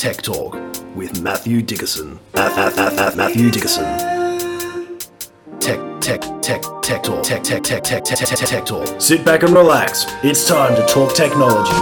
Tech Talk with Matthew Dickerson. At, at, at Matthew Dickerson. Tech, tech, tech, tech talk. Tech, tech, tech, tech, tech, tech, tech talk. Sit back and relax. It's time to talk technology.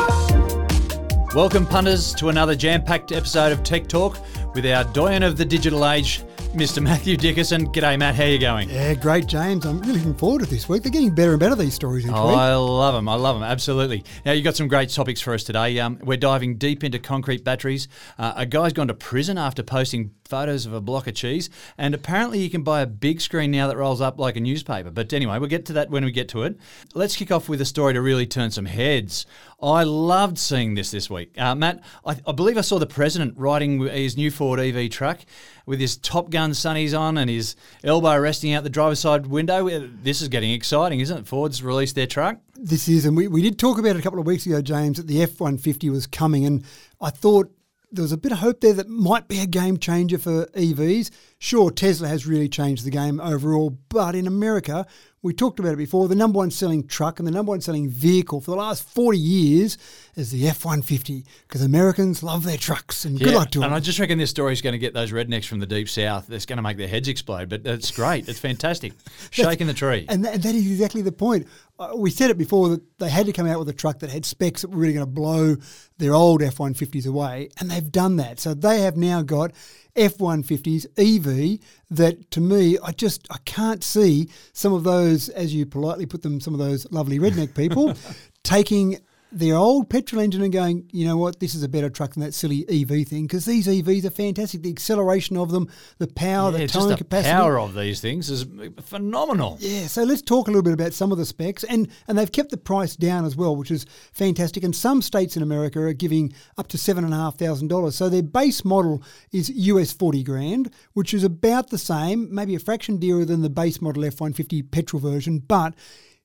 Welcome, punters, to another jam packed episode of Tech Talk with our doyen of the digital age, Mr. Matthew Dickerson. G'day, Matt. How are you going? Yeah, great, James. I'm really looking forward to this week. They're getting better and better, these stories each Oh, week. I love them. I love them. Absolutely. Now, you've got some great topics for us today. Um, we're diving deep into concrete batteries. Uh, a guy's gone to prison after posting photos of a block of cheese. And apparently, you can buy a big screen now that rolls up like a newspaper. But anyway, we'll get to that when we get to it. Let's kick off with a story to really turn some heads. I loved seeing this this week. Uh, Matt, I, I believe I saw the president writing his new Ford EV truck with his Top Gun sunnies on and his elbow resting out the driver's side window. Uh, This is getting exciting, isn't it? Ford's released their truck. This is, and we, we did talk about it a couple of weeks ago, James, that the F 150 was coming. And I thought there was a bit of hope there that might be a game changer for EVs. Sure, Tesla has really changed the game overall, but in America, we talked about it before, the number one selling truck and the number one selling vehicle for the last 40 years is the F 150 because Americans love their trucks. And good luck to and them. I just reckon this story is going to get those rednecks from the deep south. That's going to make their heads explode. But it's great. It's fantastic. Shaking the tree. And, that, and that is exactly the point. Uh, we said it before that they had to come out with a truck that had specs that were really going to blow their old F 150s away, and they've done that. So they have now got F 150s EV that to me, I just I can't see some of those, as you politely put them, some of those lovely redneck people taking their old petrol engine and going, you know what, this is a better truck than that silly EV thing because these EVs are fantastic. The acceleration of them, the power, yeah, the towing the capacity. power of these things is phenomenal. Yeah, so let's talk a little bit about some of the specs, and and they've kept the price down as well, which is fantastic. And some states in America are giving up to seven and a half thousand dollars. So their base model is US forty grand, which is about the same, maybe a fraction dearer than the base model F one fifty petrol version, but.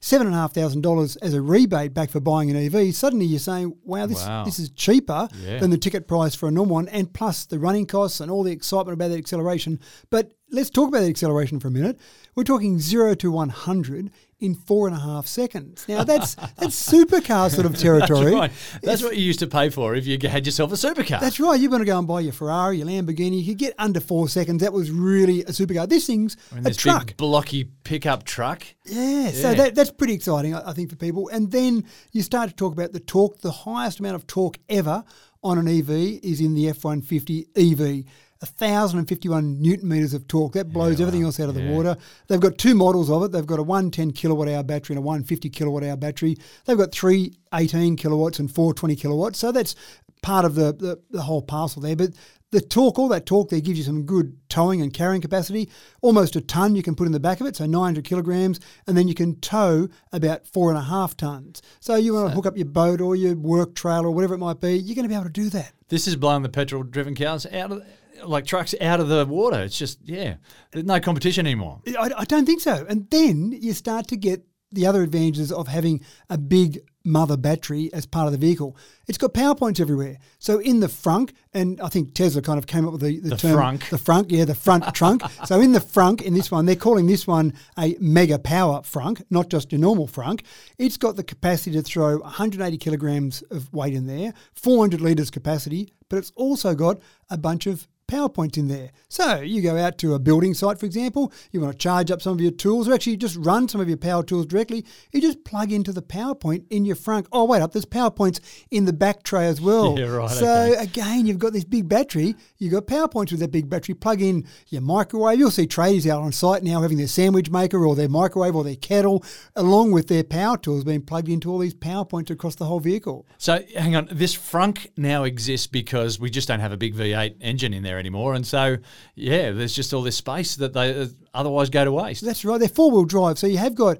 Seven and a half thousand dollars as a rebate back for buying an EV. Suddenly you're saying, "Wow, this Wow. this is cheaper Yeah. than the ticket price for a normal one, and plus the running costs and all the excitement about that acceleration." But let's talk about the acceleration for a minute. We're talking zero to one hundred in four and a half seconds. Now that's that's supercar sort of territory. That's right. That's what you used to pay for if you had yourself a supercar. That's right. You're going to go and buy your Ferrari, your Lamborghini. You could get under four seconds. That was really a supercar. This thing's And a this truck. big blocky pickup truck. Yeah, so that, that's pretty exciting, I, I think, for people. And then you start to talk about the torque. The highest amount of torque ever on an EV is in the F 150 EV. 1,051 newton meters of torque. That blows everything else out of the water. They've got two models of it. They've got a 110 kilowatt hour battery and a 150 kilowatt hour battery. They've got three 18 kilowatts and four 20 kilowatts. So that's part of the, the, the whole parcel there. But the torque, all that torque there gives you some good towing and carrying capacity. Almost a ton you can put in the back of it, so 900 kilograms, and then you can tow about four and a half tons. So you want to hook up your boat or your work trailer or whatever it might be, you're going to be able to do that. This is blowing the petrol driven cars out of like trucks out of the water. It's just yeah. There's no competition anymore. I, I don't think so. And then you start to get the other advantages of having a big mother battery as part of the vehicle. It's got power points everywhere. So in the front, and I think Tesla kind of came up with the, the, The term frunk. the front, yeah, the front trunk. So in the front, in this one, they're calling this one a mega power frunk, not just your normal frunk. It's got the capacity to throw 180 kilograms of weight in there, 400 litres capacity, but it's also got a bunch of PowerPoint in there. So you go out to a building site, for example, you want to charge up some of your tools or actually just run some of your power tools directly, you just plug into the PowerPoint in your front. Oh, wait up, there's PowerPoints in the back tray as well. Yeah, right, So okay. again, you've got this big battery, you've got PowerPoints with that big battery, plug in your microwave. You'll see tradies out on site now having their sandwich maker or their microwave or their kettle, along with their power tools being plugged into all these PowerPoints across the whole vehicle. So hang on, this frunk now exists because we just don't have a big V8 engine in there anymore, and so yeah, there's just all this space that they uh, otherwise go to waste. That's right. They're four wheel drive, so you have got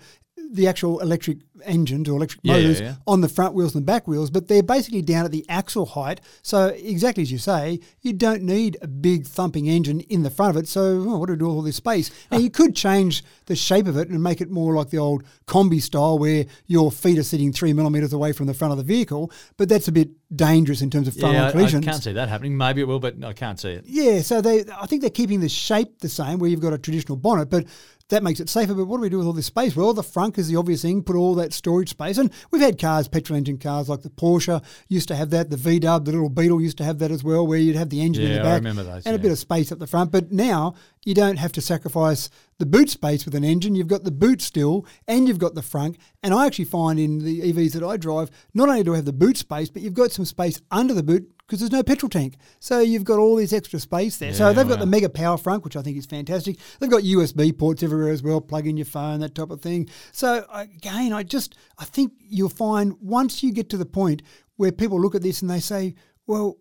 the actual electric engines or electric Yeah, yeah, motors yeah. on the front wheels and the back wheels, but they're basically down at the axle height. So exactly as you say, you don't need a big thumping engine in the front of it. So oh, what do we do with all this space? Now you could change the shape of it and make it more like the old Kombi style, where your feet are sitting three millimeters away from the front of the vehicle. But that's a bit dangerous in terms of front yeah, on I, I can't see that happening. Maybe it will, but I can't see it. Yeah, so they, I think they're keeping the shape the same, where you've got a traditional bonnet, but that makes it safer. But what do we do with all this space? Well, the frunk is the obvious thing. Put all that storage space. And we've had cars, petrol engine cars like the Porsche used to have that. The V Dub, the little Beetle used to have that as well, where you'd have the engine in Yeah, the I back remember those, and a bit of space up the front. But now you don't have to sacrifice the boot space with an engine. You've got the boot still, and you've got the frunk. And I actually find in the EVs that I drive, not only do I have the boot space, but you've got some space under the boot because there's no petrol tank. So you've got all this extra space there. so they've got the mega power frunk, which I think is fantastic. They've got USB ports everywhere as well, plug in your phone, that type of thing. So again, I just I think you'll find once you get to the point where people look at this and they say, well.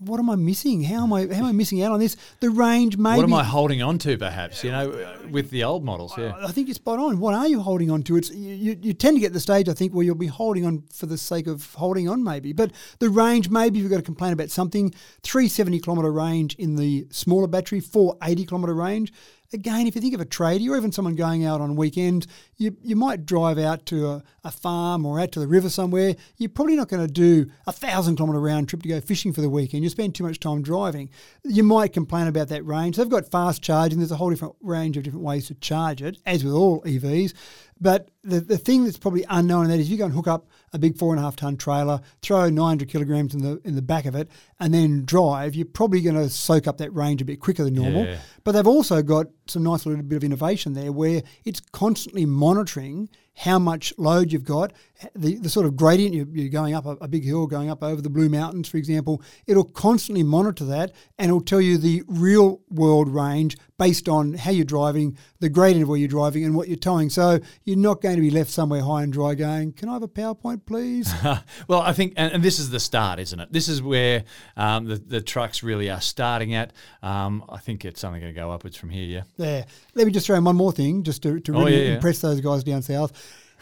What am I missing? How am I? How am I missing out on this? The range, maybe. What am I holding on to, perhaps? You know, with the old models, yeah. I think you're spot on. What are you holding on to? It's you, you, tend to get the stage, I think, where you'll be holding on for the sake of holding on, maybe. But the range, maybe if you've got to complain about something, 370 kilometre range in the smaller battery, 480 kilometre range. Again, if you think of a tradie or even someone going out on weekends, you, you might drive out to a, a farm or out to the river somewhere. You're probably not going to do a thousand kilometre round trip to go fishing for the weekend. You spend too much time driving. You might complain about that range. They've got fast charging. There's a whole different range of different ways to charge it, as with all EVs. But the, the thing that's probably unknown in that is you go and hook up a big four and a half ton trailer, throw 900 kilograms in the in the back of it, and then drive. You're probably going to soak up that range a bit quicker than normal. Yeah. But they've also got some nice little bit of innovation there where it's constantly monitoring how much load you've got, the, the sort of gradient you're, going up a, a big hill, going up over the Blue Mountains, for example. It'll constantly monitor that and it'll tell you the real world range based on how you're driving, the gradient of where you're driving, and what you're towing. So you're not going to be left somewhere high and dry going, Can I have a PowerPoint, please? well, I think, and, and this is the start, isn't it? This is where um, the, the trucks really are starting at. Um, I think it's only going to go upwards from here, yeah. There. Let me just throw in one more thing just to, to Oh, really yeah, yeah. impress those guys down south.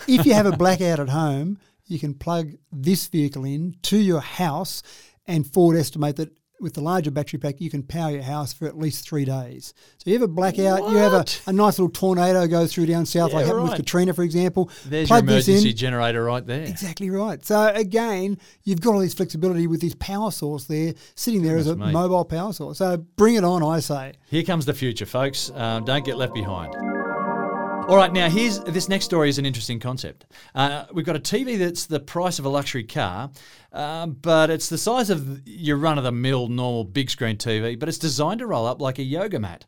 If you have a blackout at home, you can plug this vehicle in to your house, and Ford estimate that with the larger battery pack, you can power your house for at least three days. So you have a blackout, you have a, a nice little tornado go through down south, like Yeah, happened with. Katrina, for example. There's plug your emergency in. generator right there. Exactly right. So again, you've got all this flexibility with this power source there, sitting there as a me. mobile power source. So bring it on, I say. Here comes the future, folks. Um, don't get left behind. All right, now here's this next story is an interesting concept. Uh, we've got a TV that's the price of a luxury car, um, but it's the size of your run of the mill normal big screen TV, but it's designed to roll up like a yoga mat.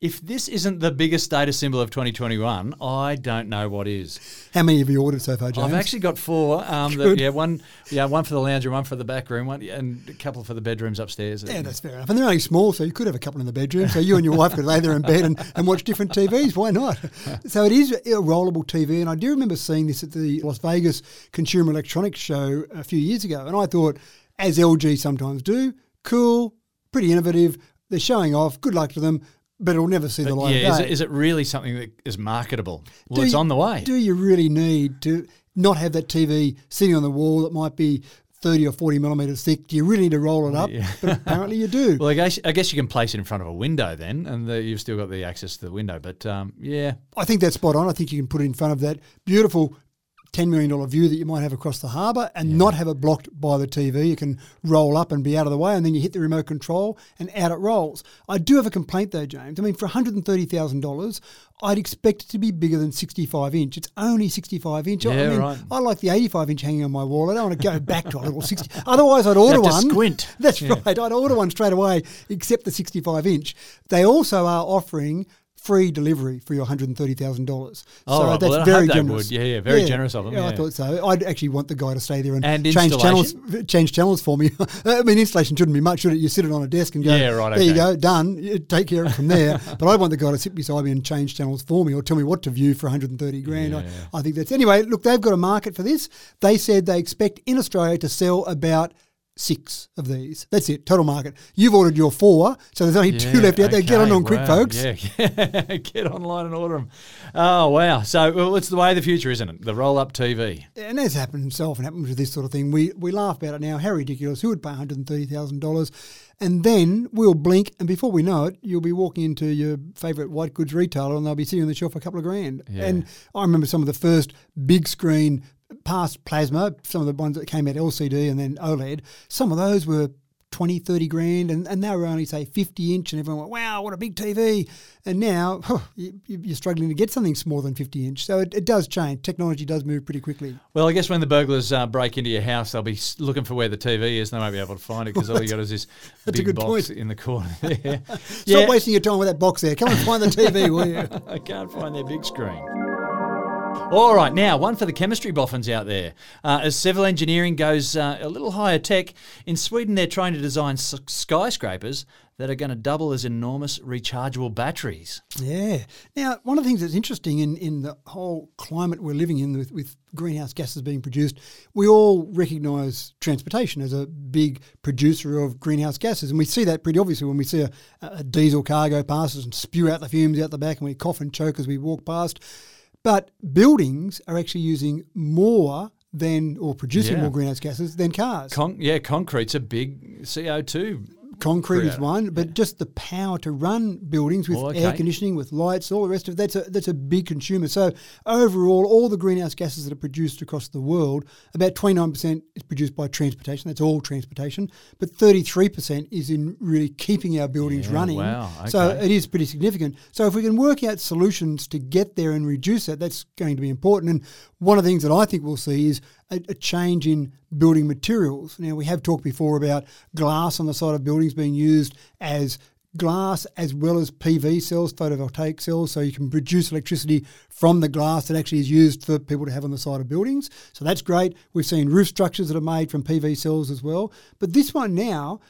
If this isn't the biggest data symbol of 2021, I don't know what is. How many have you ordered so far, James? I've actually got four. Um, Good. yeah, one, yeah, one for the lounge room, one for the back room, one, and a couple for the bedrooms upstairs. Yeah, that's fair enough. And they're only small, so you could have a couple in the bedroom. So you and your wife could lay there in bed and, and watch different TVs. Why not? So it is a rollable TV. And I do remember seeing this at the Las Vegas Consumer Electronics Show a few years ago. And I thought, as LG sometimes do, cool, pretty innovative. They're showing off. Good luck to them. But it'll never see the light yeah, of is day. it, is it really something that is marketable? Well, Do it's you- on the way. Do you really need to not have that TV sitting on the wall that might be 30 or 40 millimetres thick? Do you really need to roll it up? Yeah. But apparently you do. Well, I guess I guess you can place it in front of a window then, and the, you've still got the access to the window. But um, yeah, I think that's spot on. I think you can put it in front of that beautiful $10 million view that you might have across the harbour and not have it blocked by the TV. You can roll up and be out of the way, and then you hit the remote control and out it rolls. I do have a complaint though, James. I mean, for $130,000, I'd expect it to be bigger than 65 inch. It's only 65 inch. I Yeah, mean, right. I like the 85 inch hanging on my wall. I don't want to go back to a little 60. Otherwise, I'd order one. squint. That's right. I'd order one straight away, except the 65 inch. They also are offering free delivery for your $130,000. Oh, so right. that's Well, very generous. Yeah, yeah, very generous of them, Yeah, I thought so. I'd actually want the guy to stay there and, And change channels change channels for me. I mean, installation shouldn't be much, should it? You sit it on a desk and go, Yeah, right, there you go, done. You take care of it from there. but I want the guy to sit beside me and change channels for me or tell me what to view for 130 grand. Yeah. I, I think that's... Anyway, look, they've got a market for this. They said they expect in Australia to sell about six of these. That's it, total market. You've ordered your four, so there's only two left out there. Get on okay, on quick, folks. Yeah, yeah. get online and order them. Oh wow! So well, it's the way of the future, isn't it? The roll-up TV. And as happened so often happens with this sort of thing, we, we laugh about it now. How ridiculous. Who would pay $130,000? And then we'll blink, and before we know it, you'll be walking into your favourite white goods retailer and they'll be sitting on the shelf for a couple of grand. Yeah. And I remember some of the first big screen past plasma, some of the ones that came out LCD and then OLED, some of those were 20, 30 grand, and, and they were only, say, 50 inch, and everyone went, wow, what a big TV. And now you, you're struggling to get something smaller than 50 inch. So it, it does change. Technology does move pretty quickly. Well, I guess when the burglars uh, break into your house, they'll be looking for where the TV is. They won't be able to find it because all you got is this big good box point. in the corner there. Stop wasting your time with that box there. Come and find the TV, will you? I can't find their big screen. All right, now one for the chemistry boffins out there. Uh, as civil engineering goes uh, a little higher tech, in Sweden they're trying to design skyscrapers that are going to double as enormous rechargeable batteries. Yeah. Now, one of the things that's interesting in, in the whole climate we're living in with, with greenhouse gases being produced, we all recognise transportation as a big producer of greenhouse gases. And we see that pretty obviously when we see a, a diesel car go past us and spew out the fumes out the back and we cough and choke as we walk past. But buildings are actually using more than, or producing Yeah. more greenhouse gases than cars. Con- yeah, concrete's a big CO2. Concrete is one, but just the power to run buildings with Oh, air conditioning, with lights, all the rest of it, that's a, that's a big consumer. So overall, all the greenhouse gases that are produced across the world, about 29% is produced by transportation. That's all transportation. But 33% is in really keeping our buildings Yeah, running. wow, So it is pretty significant. So if we can work out solutions to get there and reduce that, that's going to be important. And one of the things that I think we'll see is a, a change in building materials. Now we have talked before about glass on the side of buildings being used as glass as well as PV cells, photovoltaic cells, so you can produce electricity from the glass that actually is used for people to have on the side of buildings. So that's great. We've seen roof structures that are made from PV cells as well. But this one now,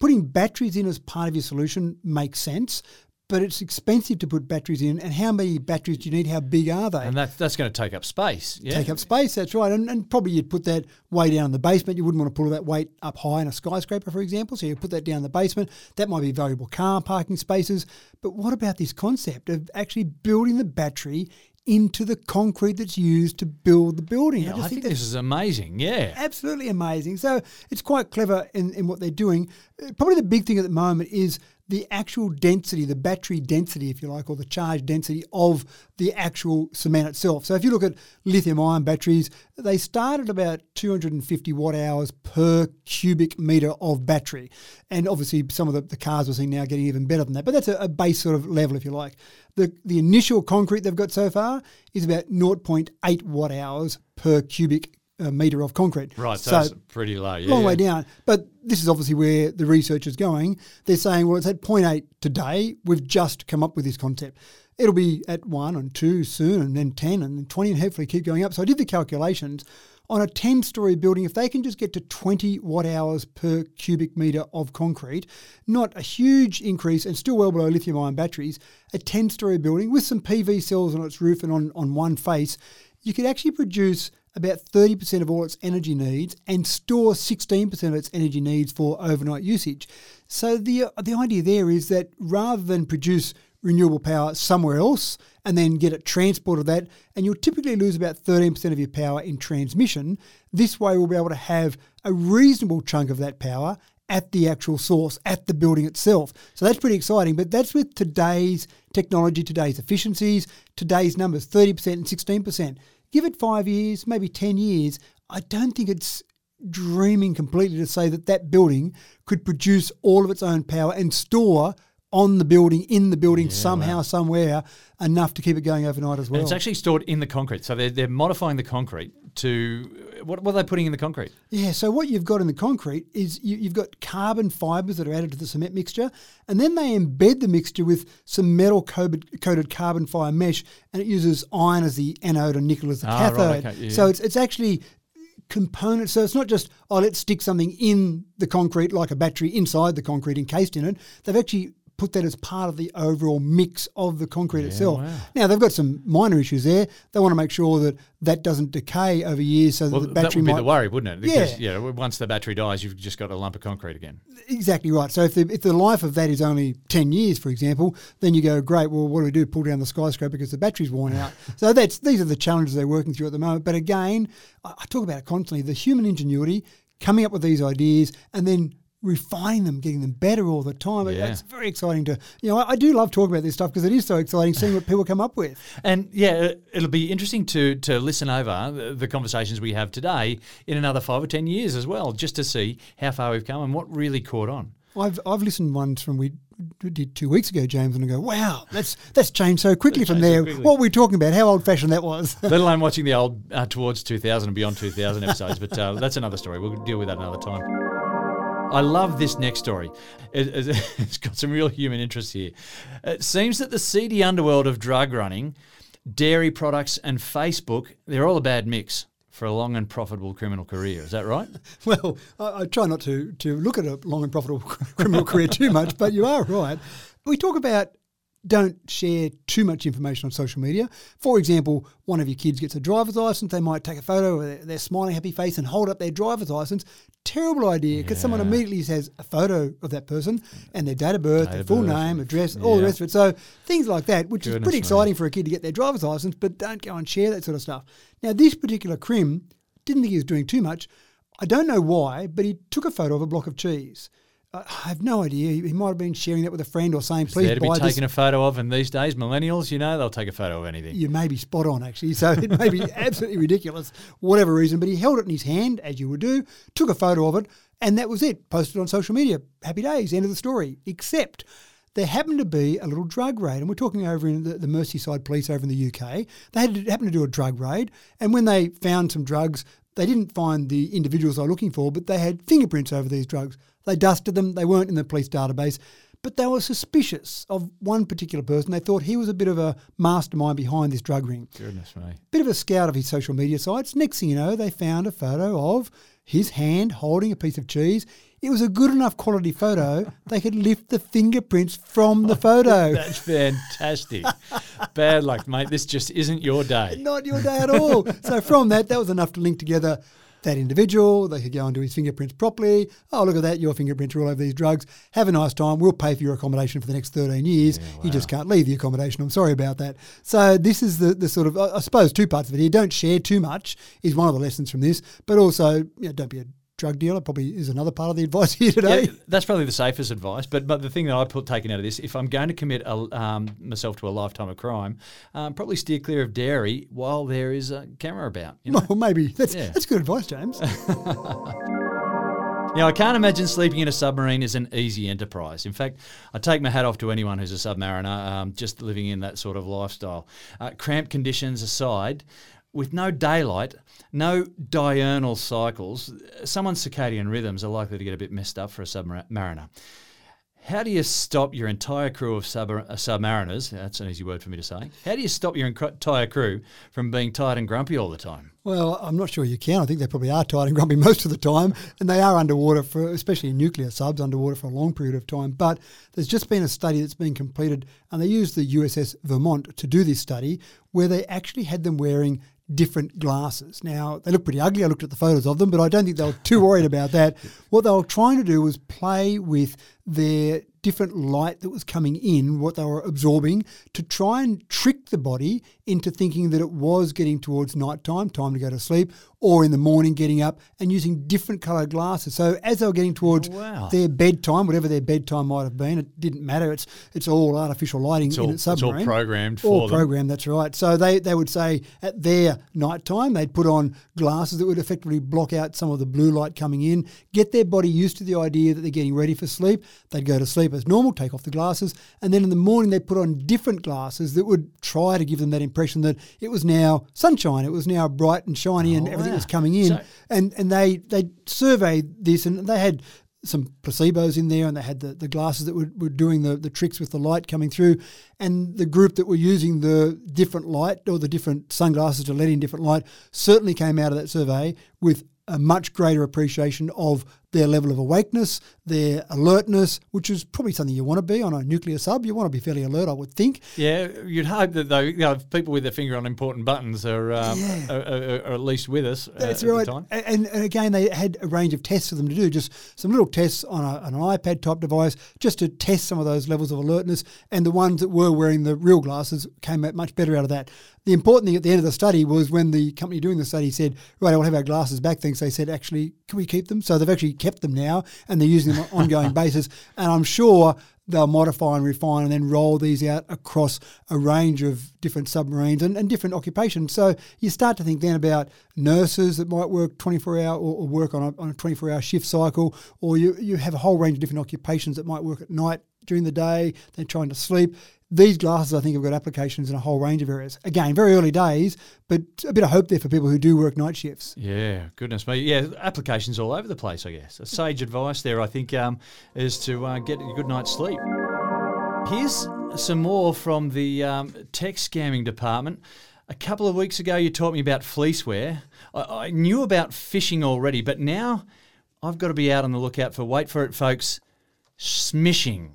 putting batteries in as part of your solution makes sense. But it's expensive to put batteries in, and how many batteries do you need? How big are they? And that, that's going to take up space. Yeah. take up space. That's right, and, and probably you'd put that way down in the basement. You wouldn't want to pull that weight up high in a skyscraper, for example. So you put that down in the basement. That might be valuable car parking spaces. But what about this concept of actually building the battery into the concrete that's used to build the building? Yeah, I, just think that's this is amazing. Yeah. absolutely amazing. So it's quite clever in, in what they're doing. Uh, Probably the big thing at the moment is the actual density, the battery density, if you like, or the charge density of the actual cement itself. So if you look at lithium ion batteries, they start at about 250 watt hours per cubic meter of battery. And obviously, some of the, the cars we're seeing now getting even better than that. But that's a, a base sort of level, if you like. The, the initial concrete they've got so far is about 0.8 watt hours per cubic uh, meter of concrete. Right. So, it's pretty low. Yeah. long way down. But this is obviously where the research is going. They're saying, well, it's at 0.8 today. We've just come up with this concept. It'll be at 1 and 2 soon, and then 10 and then 20, and hopefully keep going up. So I did the calculations. On a 10 story building, if they can just get to 20 watt hours per cubic metre of concrete, not a huge increase and still well below lithium ion batteries, a 10 story building with some PV cells on its roof and on, on one face, you could actually produce about 30% of all its energy needs and store 16% of its energy needs for overnight usage. So the the idea there is that rather than produce renewable power somewhere else and then get it transported that and you'll typically lose about 13% of your power in transmission, this way we'll be able to have a reasonable chunk of that power at the actual source, at the building itself. So that's pretty exciting. But that's with today's technology, today's efficiencies, today's numbers 30% and 16%. Give it five years, maybe 10 years. I don't think it's dreaming completely to say that that building could produce all of its own power and store on the building, in the building, somehow, somewhere, enough to keep it going overnight as well. And it's actually stored in the concrete. So they're, they're modifying the concrete to. What, what are they putting in the concrete? Yeah, so what you've got in the concrete is you, you've got carbon fibres that are added to the cement mixture, and then they embed the mixture with some metal coated, coated carbon fibre mesh, and it uses iron as the anode and nickel as the Ah, right, cathode. okay, yeah. So it's, it's actually components. So it's not just, oh, let's stick something in the concrete like a battery inside the concrete encased in it. They've actually put that as part of the overall mix of the concrete itself. wow. Now, they've got some minor issues there. They want to make sure that that doesn't decay over years so that Well, the that battery would be might the worry, wouldn't it? Because, Yeah. yeah. Once the battery dies, you've just got a lump of concrete again. Exactly right. So if the, if the life of that is only 10 years, for example, then you go, great, well, what do we do? Pull down the skyscraper because the battery's worn out. so that's these are the challenges they're working through at the moment. But again, I, I talk about it constantly, the human ingenuity, coming up with these ideas and then refining them, getting them better all the time. Yeah. It's very exciting to, you know, I, I do love talking about this stuff because it is so exciting seeing what people come up with. And yeah, it- it'll be interesting to to listen over the- the conversations we have today in another five or ten years as well, just to see how far we've come and what really caught on. I've I've listened ones from we did two weeks ago, James, and I go, wow, that's that's changed so quickly from changed so there. quickly. What were we talking about? How old fashioned that was. Let alone watching the old uh, towards 2000 and beyond 2000 episodes, but uh, that's another story. We'll deal with that another time. I love this next story. It, it's got some real human interest here. It seems that the seedy underworld of drug running, dairy products, and Facebook, they're all a bad mix for a long and profitable criminal career. Is that right? Well, I, I try not to to look at a long and profitable criminal career too much, but you are right. We talk about don't share too much information on social media. For example, one of your kids gets a driver's license, they might take a photo of their, smiling, happy face and hold up their driver's license. Terrible idea because someone immediately says a photo of that person and their date of birth, Date their full birth, name, address, all the rest of it. So things like that, which is Goodness pretty me. exciting for a kid to get their driver's license, but don't go and share that sort of stuff. Now, this particular crim didn't think he was doing too much. I don't know why, but he took a photo of a block of cheese. I have no idea. He might have been sharing that with a friend or saying, "Please there to be buy this." taken a photo of, and these days, millennials, you know, they'll take a photo of anything. You may be spot on, actually. So it may be absolutely ridiculous, whatever reason. But he held it in his hand, as you would do, took a photo of it, and that was it. Posted on social media. Happy days. End of the story. Except there happened to be a little drug raid, and we're talking over in the, the Merseyside police over in the UK. They had to, happened to do a drug raid, and when they found some drugs, they didn't find the individuals they were looking for, but they had fingerprints over these drugs. They dusted them. They weren't in the police database. But they were suspicious of one particular person. They thought he was a bit of a mastermind behind this drug ring Goodness me. bit of a scout of his social media sites. Next thing you know, they found a photo of his hand holding a piece of cheese. It was a good enough quality photo, they could lift the fingerprints from the photo. That's fantastic. Bad luck, mate. This just isn't your day. Not your day at all. so from that, that was enough to link together that individual. They could go and do his fingerprints properly. Oh, look at that. Your fingerprints are all over these drugs. Have a nice time. We'll pay for your accommodation for the next 13 years. You just can't leave the accommodation. I'm sorry about that. So this is the, the sort of, I I suppose, two parts of it here. Don't share too much is one of the lessons from this, but also, you know, don't be a drug dealer probably is another part of the advice here today. Yeah, that's probably the safest advice. But but the thing that I put taken out of this, if I'm going to commit a, um, myself to a lifetime of crime, um, probably steer clear of dairy while there is a camera about. You know? Well, maybe that's Yeah. that's good advice, James. Now, I can't imagine sleeping in a submarine is an easy enterprise. In fact, I take my hat off to anyone who's a submariner, um, just living in that sort of lifestyle. Uh, cramped conditions aside, with no daylight, no diurnal cycles, someone's circadian rhythms are likely to get a bit messed up for a submariner. How do you stop your entire crew of sub- uh, submariners? That's an easy word for me to say. How do you stop your entire crew from being tired and grumpy all the time? Well, I'm not sure you can. I think they probably are tired and grumpy most of the time, and they are underwater for, especially nuclear subs, underwater for a long period of time. But there's just been a study that's been completed, and they used the USS Vermont to do this study, where they actually had them wearing different glasses. Now they look pretty ugly. I looked at the photos of them, but I don't think they were too worried about that. What they were trying to do was play with their different light that was coming in, what they were absorbing, to try and trick the body into thinking that it was getting towards nighttime, time to go to sleep, or in the morning getting up and using different coloured glasses. So as they were getting towards oh, wow. their bedtime, whatever their bedtime might have been, it didn't matter. It's it's all artificial lighting all- in a it's all submarine. programmed All for them. programmed, that's right. So they, they would say at their nighttime, they'd put on glasses that would effectively block out some of the blue light coming in, get their body used to the idea that they're getting ready for sleep. They'd go to sleep as normal, take off the glasses, and then in the morning they put on different glasses that would try to give them that impression that it was now sunshine, it was now bright and shiny, and Oh, everything wow. was coming in. So- and and they they surveyed this, and they had some placebos in there, and they had the, the glasses that were, were doing the, the tricks with the light coming through. And the group that were using the different light or the different sunglasses to let in different light certainly came out of that survey with a much greater appreciation of their level of awakeness, their alertness, which is probably something you want to be on a nuclear sub. You want to be fairly alert, I would think. Yeah, you'd hope that though, you know, people with their finger on important buttons are, um, Yeah. are, are, are at least with us. uh, That's at right. The time. And, and again, they had a range of tests for them to do, just some little tests on, a, on an iPad type device, just to test some of those levels of alertness. And the ones that were wearing the real glasses came out much better out of that. The important thing at the end of the study was when the company doing the study said, right, I will have our glasses back. Things they said, actually, can we keep them? So they've actually kept them now and they're using them on an ongoing basis. And I'm sure they'll modify and refine and then roll these out across a range of different submarines and, and different occupations. So you start to think then about nurses that might work 24 hour or, or work on a, on a 24 hour shift cycle, or you, you have a whole range of different occupations that might work at night during the day, they're trying to sleep. These glasses, I think, have got applications in a whole range of areas. Again, very early days, but a bit of hope there for people who do work night shifts. Yeah, goodness me. Yeah, applications all over the place, I guess. A sage advice there, I think, um, is to uh, get a good night's sleep. Here's some more from the um, tech scamming department. A couple of weeks ago, you taught me about fleeceware. I, I knew about phishing already, but now I've got to be out on the lookout for, wait for it, folks, smishing.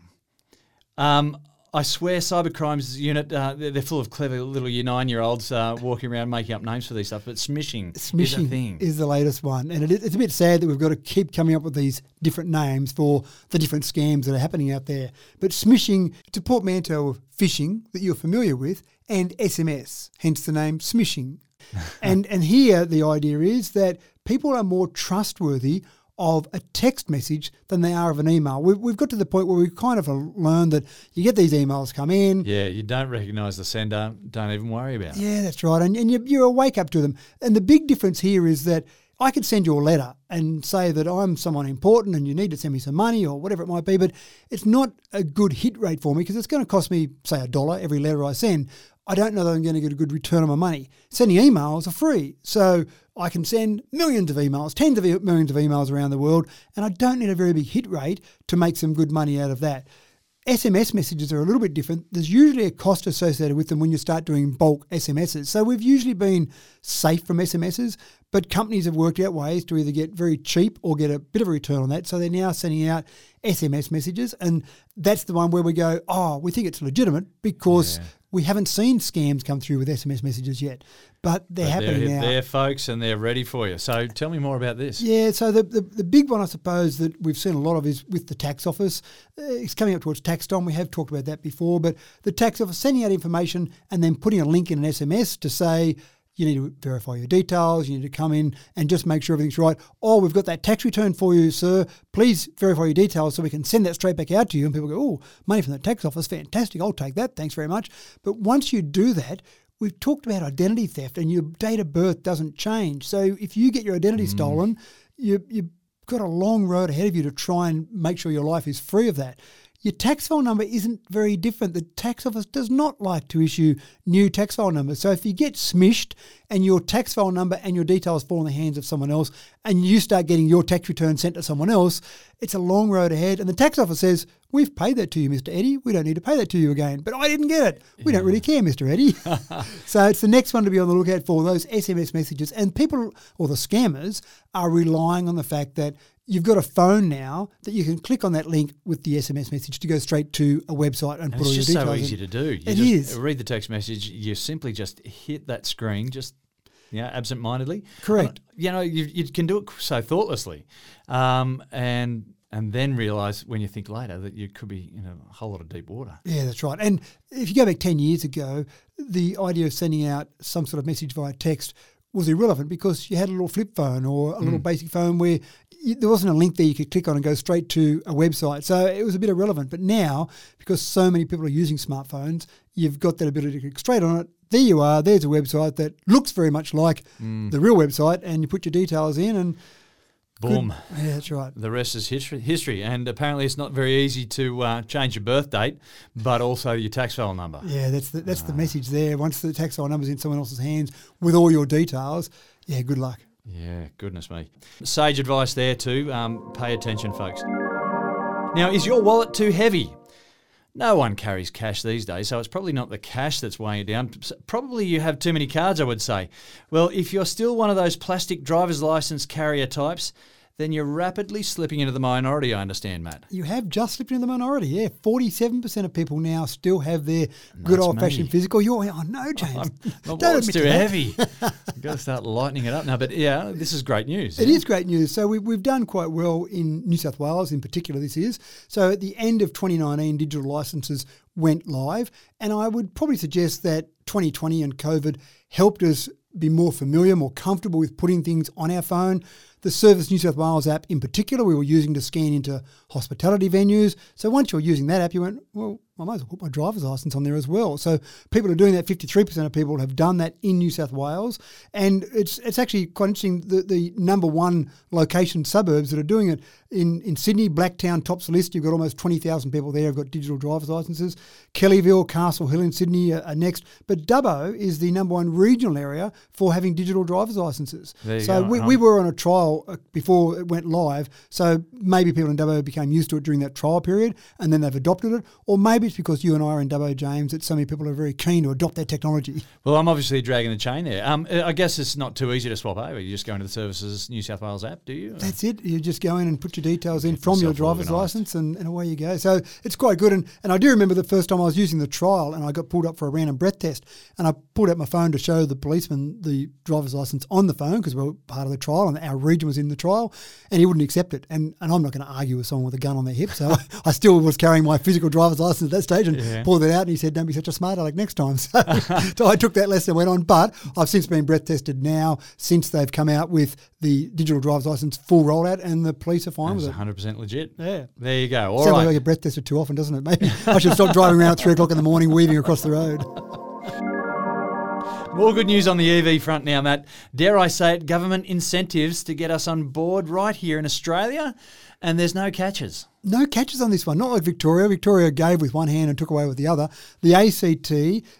Um, I swear, cybercrimes unit, uh, they're, they're full of clever little year nine year olds uh, walking around making up names for these stuff, but smishing, is a thing. is the latest one, and it, is- it's a bit sad that we've got to keep coming up with these different names for the different scams that are happening out there. But smishing, it's a portmanteau of phishing that you're familiar with, and SMS, hence the name smishing. and and here the idea is that people are more trustworthy of a text message than they are of an email. We've, we've got to the point where we've kind of learned that you get these emails come in, yeah, you don't recognise the sender, don't even worry about it. yeah, that's right. And, and you, you're awake up to them. And the big difference here is that I could send you a letter and say that I'm someone important and you need to send me some money or whatever it might be, but it's not a good hit rate for me because it's going to cost me, say, a dollar every letter I send. I don't know that I'm going to get a good return on my money. Sending emails are free. So I can send millions of emails, tens of millions of emails around the world, and I don't need a very big hit rate to make some good money out of that. SMS messages are a little bit different. There's usually a cost associated with them when you start doing bulk SMSs. So we've usually been safe from SMSs, but companies have worked out ways to either get very cheap or get a bit of a return on that. So they're now sending out SMS messages, and that's the one where we go, oh, we think it's legitimate because we haven't seen scams come through with SMS messages yet, but they're But happening they're now. there, folks, and they're ready for you. So tell me more about this. Yeah, so the, the, the big one, I suppose, that we've seen a lot of is with the tax office. Uh, it's coming up towards tax time. We have talked about that before, but the tax office sending out information and then putting a link in an SMS to say, you need to verify your details, you need to come in and just make sure everything's right. Oh, we've got that tax return for you, sir. Please verify your details so we can send that straight back out to you. And people go, oh, money from the tax office, fantastic, I'll take that, thanks very much. But once you do that, We've talked about identity theft, and your date of birth doesn't change. So if you get your identity mm. stolen, you, you've got a long road ahead of you to try and make sure your life is free of that. Your tax file number isn't very different. The tax office does not like to issue new tax file numbers. So if you get smished and your tax file number and your details fall in the hands of someone else and you start getting your tax return sent to someone else, it's a long road ahead. And the tax office says, We've paid that to you, Mr. Eddie. We don't need to pay that to you again. But I didn't get it. We don't really care, Mr. Eddie. so it's the next one to be on the lookout for those SMS messages. And people, or the scammers, are relying on the fact that you've got a phone now that you can click on that link with the SMS message to go straight to a website and, And put all your details. It's just so in. easy to do. You It just is. read the text message. You simply just hit that screen, just yeah, absent-mindedly. Correct. You know, you, you can do it so thoughtlessly, um, and and then realise when you think later that you could be in a whole lot of deep water. Yeah, that's right. And if you go back 10 years ago, the idea of sending out some sort of message via text was irrelevant because you had a little flip phone or a little mm. basic phone where you, there wasn't a link there you could click on and go straight to a website. So it was a bit irrelevant. But now, because so many people are using smartphones, you've got that ability to click straight on it. There you are. There's a website that looks very much like mm. the real website, and you put your details in, and Boom. yeah, that's right. The rest is history. History, and apparently it's not very easy to uh, change your birth date, but also your tax file number. Yeah, that's the, that's the message there. Once the tax file number's in someone else's hands with all your details, yeah, good luck. Yeah, goodness me. Sage advice there too. Um, pay attention, folks. Now, is your wallet too heavy? No one carries cash these days, so it's probably not the cash that's weighing it down. Probably you have too many cards, I would say. Well, if you're still one of those plastic driver's license carrier types, then you're rapidly slipping into the minority, I understand, Matt. You have just slipped into the minority. Yeah, forty-seven percent of people now still have their good old-fashioned physical. You're, oh no, James, My don't wallet's too heavy. I've got to start lightening it up now. But yeah, this is great news. It is great news. So we, we've done quite well in New South Wales, in particular. This is so at the end of 2019, digital licenses went live, and I would probably suggest that 2020 and COVID helped us be more familiar, more comfortable with putting things on our phone. The Service New South Wales app, in particular, we were using to scan into hospitality venues. So once you're using that app, you went, well, I might as well put my driver's license on there as well. So people are doing that. 53% of people have done that in New South Wales. And it's it's actually quite interesting. The, the number one location suburbs that are doing it in, in Sydney, Blacktown tops the list. You've got almost 20,000 people there who've got digital driver's licenses. Kellyville, Castle Hill in Sydney are, are, next. But Dubbo is the number one regional area for having digital driver's licenses. So we, we were on a trial uh, before it went live. So maybe people in Dubbo became used to it during that trial period and then they've adopted it. Or maybe it's because you and I are in Dubbo, James, that so many people are very keen to adopt that technology. Well, I'm obviously dragging the chain there. Um, I guess it's not too easy to swap over. You just go into the Services New South Wales app, do you? That's it. You just go in and put your details in from your driver's license and, and away you go. So it's quite good. And, and I do remember the first time I was using the trial and I got pulled up for a random breath test and I pulled out my phone to show the policeman the driver's license on the phone because we were part of the trial and our region was in the trial and he wouldn't accept it. And, and I'm not going to argue with someone with a gun on their hip. So I, still was carrying my physical driver's license that stage and yeah. pulled it out and he said, don't be such a smart aleck next time. So, so I took that lesson and went on. But I've since been breath tested now since they've come out with the digital driver's license full rollout and the police are fine That's with it. 100% legit. Yeah. There you go. All Sounds right. like I get breath tested too often, doesn't it? Maybe I should stop driving around at three o'clock in the morning, weaving across the road. More good news on the EV front now, Matt. Dare I say it, government incentives to get us on board right here in Australia, and there's no catches no catches on this one. Not like Victoria. Victoria gave with one hand and took away with the other. The ACT,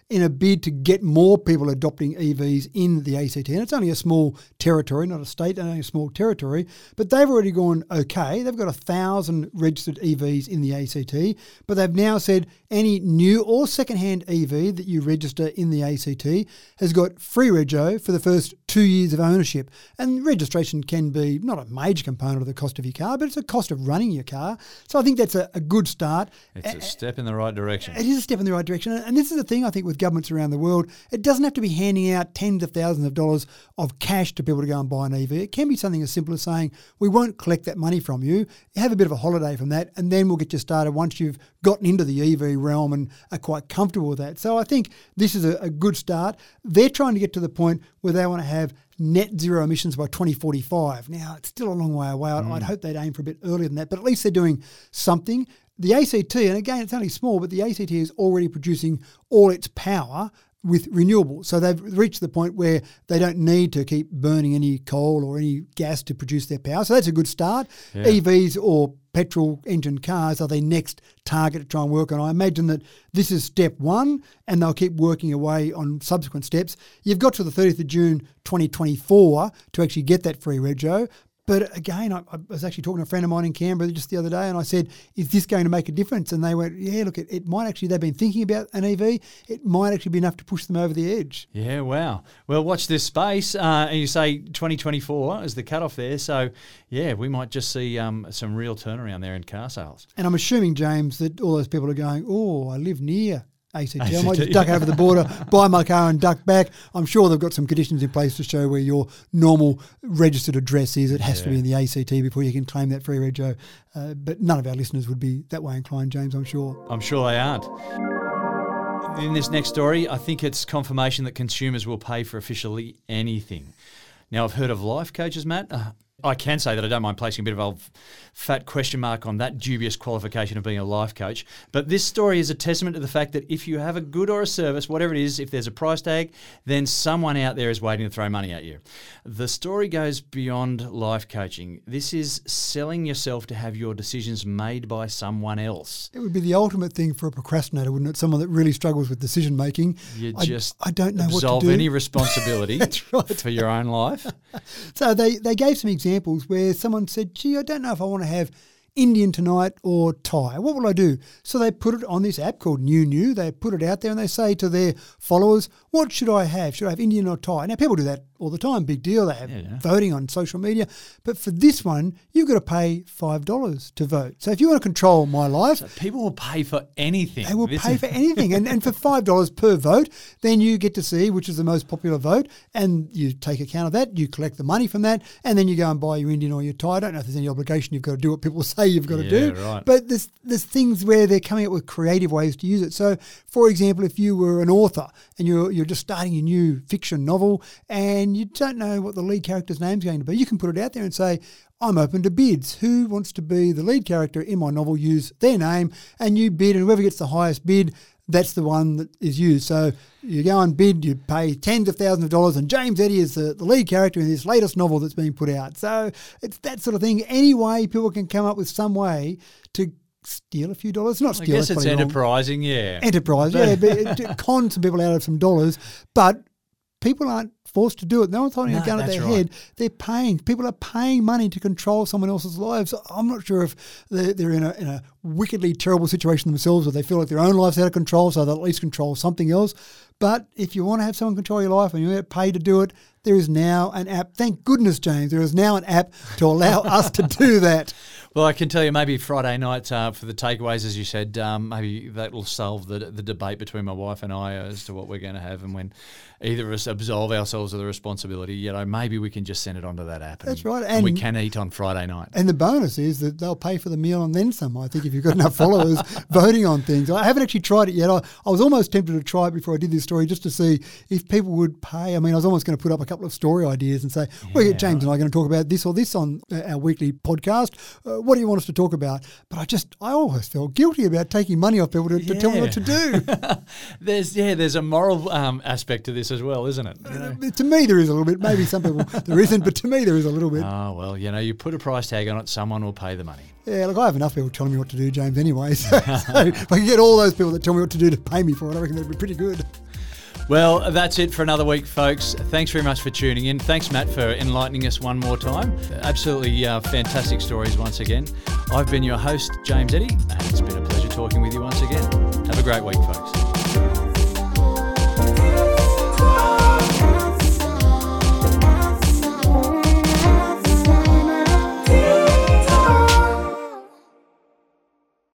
in a bid to get more people adopting EVs in the ACT, and it's only a small territory, not a state, only a small territory, but they've already gone okay. They've got a thousand registered EVs in the ACT, but they've now said any new or second-hand EV that you register in the ACT has got free rego for the first two years of ownership. And registration can be not a major component of the cost of your car, but it's a cost of running your car. So I think that's a, a good start. It's a step in the right direction. It is a step in the right direction. And this is the thing I think with governments around the world. It doesn't have to be handing out tens of thousands of dollars of cash to people to go and buy an EV. It can be something as simple as saying, we won't collect that money from you. Have a bit of a holiday from that, and then we'll get you started once you've gotten into the EV realm and are quite comfortable with that. So I think this is a, a good start. They're trying to get to the point where they want to have net zero emissions by 2045. Now, it's still a long way away. Mm. I'd hope they'd aim for a bit earlier than that, but at least they're doing something. The ACT, and again, it's only small, but the ACT is already producing all its power with renewables. So they've reached the point where they don't need to keep burning any coal or any gas to produce their power. So that's a good start. Yeah. EVs or petrol engine cars are their next target to try and work on. I imagine that this is step one and they'll keep working away on subsequent steps. You've got to the 30th of June 2024 to actually get that free rego. But again, I, I, was actually talking to a friend of mine in Canberra just the other day, and I said, "Is this going to make a difference?" And they went, "Yeah, look, it, it might actually. They've been thinking about an EV. It might actually be enough to push them over the edge." Yeah, wow. Well, watch this space. Uh, and you say 2024 is the cutoff there, so yeah, we might just see um, some real turnaround there in car sales. And I'm assuming, James, that all those people are going, "Oh, I live near ACT. I might just duck over the border, buy my car, and duck back. I'm sure they've got some conditions in place to show where your normal registered address is. It has yeah. to be in the ACT before you can claim that free rego. Uh, but none of our listeners would be that way inclined, James. I'm sure. I'm sure they aren't. In this next story, I think it's confirmation that consumers will pay for officially anything. Now, I've heard of life coaches, Matt. Uh, I can say that I don't mind placing a bit of a fat question mark on that dubious qualification of being a life coach. But this story is a testament to the fact that if you have a good or a service, whatever it is, if there's a price tag, then someone out there is waiting to throw money at you. The story goes beyond life coaching. This is selling yourself to have your decisions made by someone else. It would be the ultimate thing for a procrastinator, wouldn't it? Someone that really struggles with decision making. You just I, don't know absolve what to do. any responsibility right. for your own life. so they, they gave some examples where someone said, gee, I don't know if I want to have Indian tonight or Thai. What will I do? So they put it on this app called NewNew. They put it out there and they say to their followers, what should I have? Should I have Indian or Thai? Now, people do that all the time. Big deal. They have Yeah. voting on social media. But for this one, you've got to pay $5 to vote. So if you want to control my life, People will pay for anything. they will pay for anything. And, and for $5 per vote, then you get to see which is the most popular vote. And you take account of that. You collect the money from that. And then you go and buy your Indian or your Thai. I don't know if there's any obligation. You've got to do what people say you've got to do. Right. But there's, there's things where they're coming up with creative ways to use it. So, for example, if you were an author and you're, you're just starting a new fiction novel and you don't know what the lead character's name's going to be, you can put it out there and say, I'm open to bids. Who wants to be the lead character in my novel? Use their name and you bid, and whoever gets the highest bid, that's the one that is used. So you go and bid, you pay tens of thousands of dollars, and James Eddy is the, the lead character in this latest novel that's being put out. So it's that sort of thing. Any way people can come up with some way to steal a few dollars. Not steal. I guess it's probably wrong. enterprising, yeah. Enterprise, yeah, but it- to con some people out of some dollars. But people aren't forced to do it. No one's holding No, a gun at their right. head. They're paying. People are paying money to control someone else's lives. I'm not sure if they're, they're in, a, in a wickedly terrible situation themselves or they feel like their own life's out of control, so they'll at least control something else. But if you want to have someone control your life and you get paid to do it, there is now an app. Thank goodness, James, there is now an app to allow us to do that. Well, I can tell you maybe Friday night uh, for the takeaways, as you said, um, maybe that will solve the, the debate between my wife and I as to what we're going to have. And when either of us absolve ourselves of the responsibility, you know, maybe we can just send it onto that app. And, That's right, we and- we can eat on Friday night. And the bonus is that they'll pay for the meal and then some. I think if you've got enough followers voting on things. I haven't actually tried it yet. I, I was almost tempted to try it before I did this story just to see if people would pay. I mean, I was almost going to put up a couple of story ideas and say, well, yeah, James and I are going to talk about this or this on uh, our weekly podcast. Uh, what do you want us to talk about? But I just, I always felt guilty about taking money off people to, to tell me what to do. There's yeah, there's a moral um, aspect to this as well, isn't it? You know? to me, there is a little bit. Maybe some people there isn't, but to me, there is a little bit. Oh well, you know, you put a price tag on it, someone will pay the money. Yeah, look, I have enough people telling me what to do, James, anyway. So, so if I can get all those people that tell me what to do to pay me for it, I reckon that'd be pretty good. Well, that's it for another week, folks. Thanks very much for tuning in. Thanks, Matt, for enlightening us one more time. Absolutely uh, fantastic stories once again. I've been your host, James Eddy, and it's been a pleasure talking with you once again. Have a great week, folks.